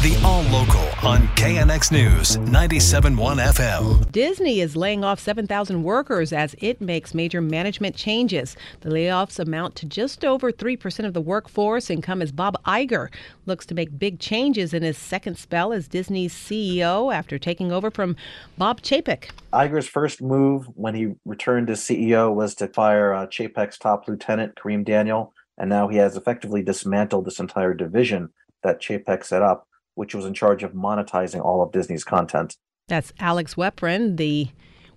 The All Local on KNX News 97.1 FM. Disney is laying off 7,000 workers as it makes major management changes. The layoffs amount to just over 3% of the workforce and come as Bob Iger looks to make big changes in his second spell as Disney's CEO after taking over from Bob Chapek. Iger's first move when he returned as CEO was to fire uh, Chapek's top lieutenant, Kareem Daniel, and now he has effectively dismantled this entire division that Chapek set up which was in charge of monetizing all of Disney's content. That's Alex Weprin, the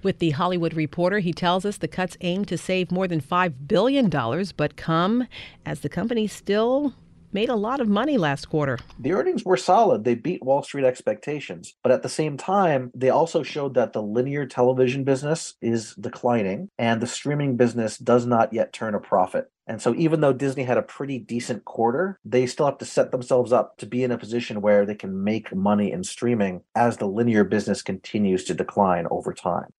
with the Hollywood Reporter, he tells us the cuts aim to save more than $5 billion, but come as the company still made a lot of money last quarter. The earnings were solid. They beat Wall Street expectations. But at the same time, they also showed that the linear television business is declining and the streaming business does not yet turn a profit. And so, even though Disney had a pretty decent quarter, they still have to set themselves up to be in a position where they can make money in streaming as the linear business continues to decline over time.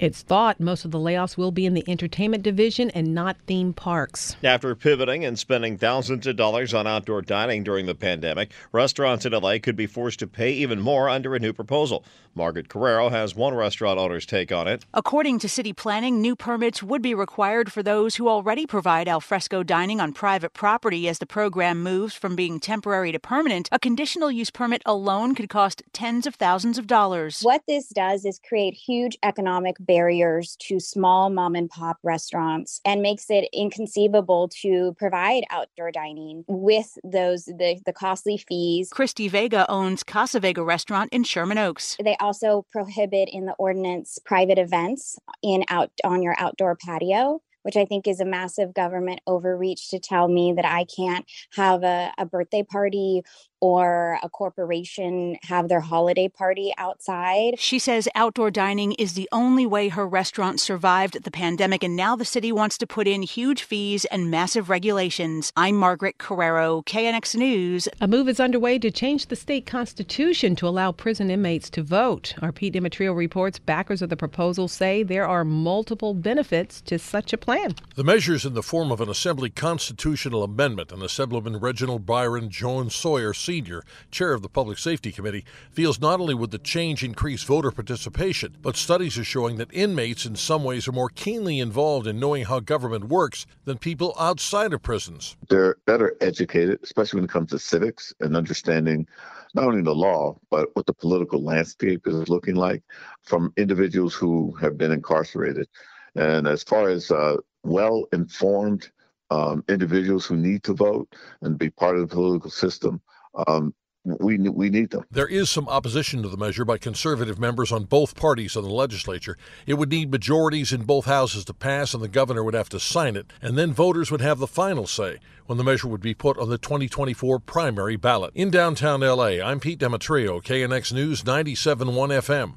It's thought most of the layoffs will be in the entertainment division and not theme parks. After pivoting and spending thousands of dollars on outdoor dining during the pandemic, restaurants in LA could be forced to pay even more under a new proposal. Margaret Carrero has one restaurant owner's take on it. According to city planning, new permits would be required for those who already provide alfresco dining on private property as the program moves from being temporary to permanent. A conditional use permit alone could cost tens of thousands of dollars. What this does is create huge economic barriers to small mom and pop restaurants and makes it inconceivable to provide outdoor dining with those the, the costly fees. Christy Vega owns Casa Vega restaurant in Sherman Oaks. They also prohibit in the ordinance private events in out on your outdoor patio which I think is a massive government overreach to tell me that I can't have a, a birthday party or a corporation have their holiday party outside. She says outdoor dining is the only way her restaurant survived the pandemic, and now the city wants to put in huge fees and massive regulations. I'm Margaret Carrero, KNX News. A move is underway to change the state constitution to allow prison inmates to vote. Our Pete Demetrio reports backers of the proposal say there are multiple benefits to such a plan. The measure is in the form of an Assembly constitutional amendment, and Assemblyman Reginald Byron Jones Sawyer Sr., chair of the Public Safety Committee, feels not only would the change increase voter participation, but studies are showing that inmates in some ways are more keenly involved in knowing how government works than people outside of prisons. They're better educated, especially when it comes to civics and understanding not only the law, but what the political landscape is looking like from individuals who have been incarcerated. And as far as uh, well informed um, individuals who need to vote and be part of the political system, um, we we need them. There is some opposition to the measure by conservative members on both parties in the legislature. It would need majorities in both houses to pass, and the governor would have to sign it, and then voters would have the final say when the measure would be put on the 2024 primary ballot. In downtown LA, I'm Pete Demetrio, KNX News 97.1 FM.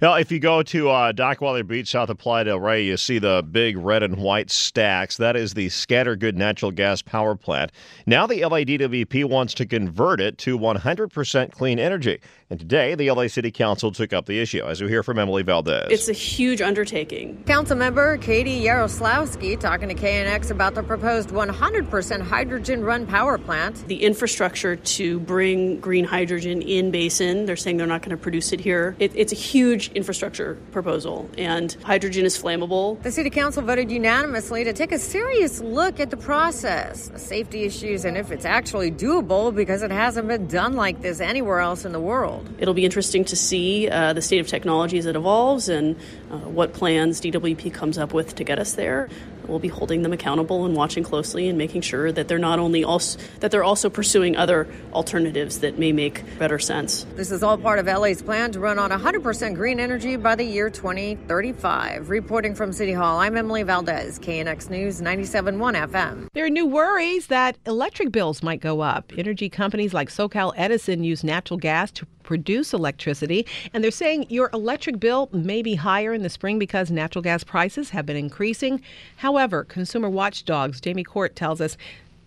Now, if you go to uh, Dockweiler Beach, south of Playa del Rey, you see the big red and white stacks. That is the Scattergood natural gas power plant. Now, the LADWP wants to convert it to 100% clean energy. And today, the LA City Council took up the issue, as we hear from Emily Valdez. It's a huge undertaking. Councilmember Katie Yaroslavsky talking to KNX about the proposed 100% hydrogen run power plant. The infrastructure to bring green hydrogen in basin, they're saying they're not going to produce it here. It, it's a huge infrastructure proposal, and hydrogen is flammable. The City Council voted unanimously to take a serious look at the process, the safety issues, and if it's actually doable because it hasn't been done like this anywhere else in the world world. It'll be interesting to see uh, the state of technology as it evolves and uh, what plans DWP comes up with to get us there. We'll be holding them accountable and watching closely and making sure that they're not only also that they're also pursuing other alternatives that may make better sense. This is all part of LA's plan to run on 100% green energy by the year 2035. Reporting from City Hall, I'm Emily Valdez, KNX News 97.1 FM. There are new worries that electric bills might go up. Energy companies like SoCal Edison use natural gas to produce electricity, and they're saying your electric bill may be higher in the spring because natural gas prices have been increasing. However, consumer watchdogs Jamie Court tells us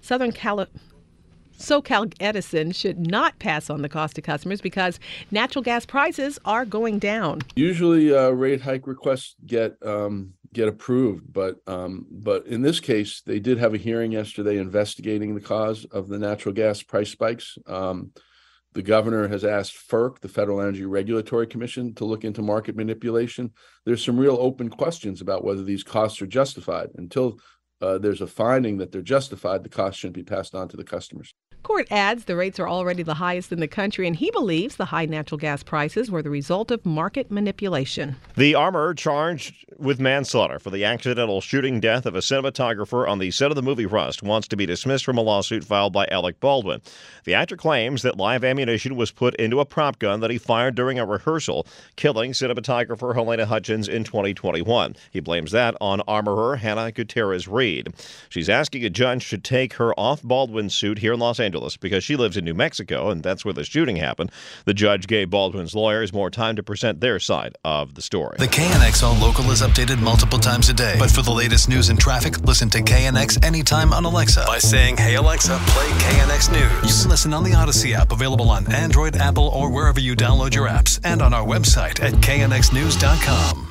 Southern California SoCal Edison should not pass on the cost to customers because natural gas prices are going down. Usually, uh, rate hike requests get um, get approved, but um, but in this case, they did have a hearing yesterday investigating the cause of the natural gas price spikes. Um, the governor has asked FERC, the Federal Energy Regulatory Commission, to look into market manipulation. There's some real open questions about whether these costs are justified. Until uh, there's a finding that they're justified, the cost shouldn't be passed on to the customers. Court adds the rates are already the highest in the country, and he believes the high natural gas prices were the result of market manipulation. The armor charged with manslaughter for the accidental shooting death of a cinematographer on the set of the movie Rust wants to be dismissed from a lawsuit filed by Alec Baldwin. The actor claims that live ammunition was put into a prop gun that he fired during a rehearsal, killing cinematographer Halyna Hutchins in 2021. He blames that on armorer Hannah Gutierrez Reed. She's asking a judge to take her off Baldwin's suit here in Los Angeles Angeles because she lives in New Mexico and that's where the shooting happened. The judge gave Baldwin's lawyers more time to present their side of the story. The KNX All Local is updated multiple times a day. But for the latest news and traffic, listen to KNX anytime on Alexa by saying, Hey Alexa, play KNX News. You can listen on the Audacy app available on Android, Apple, or wherever you download your apps, and on our website at knxnews.com.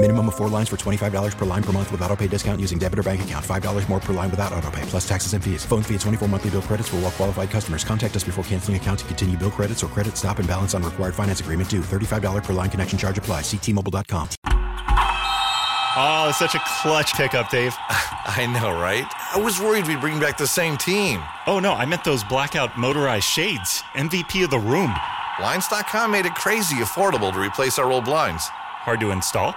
Minimum of four lines for $25 per line per month with auto pay discount using debit or bank account. $5 more per line without auto pay, plus taxes and fees. Phone fee at 24 monthly bill credits for all well qualified customers. Contact us before canceling account to continue bill credits or credit stop and balance on required finance agreement due. $35 per line connection charge apply. Ctmobile.com. Oh, such a clutch pickup, Dave. I know, right? I was worried we'd bring back the same team. Oh, no, I meant those blackout motorized shades. MVP of the room. Blinds.com made it crazy affordable to replace our old blinds. Hard to install?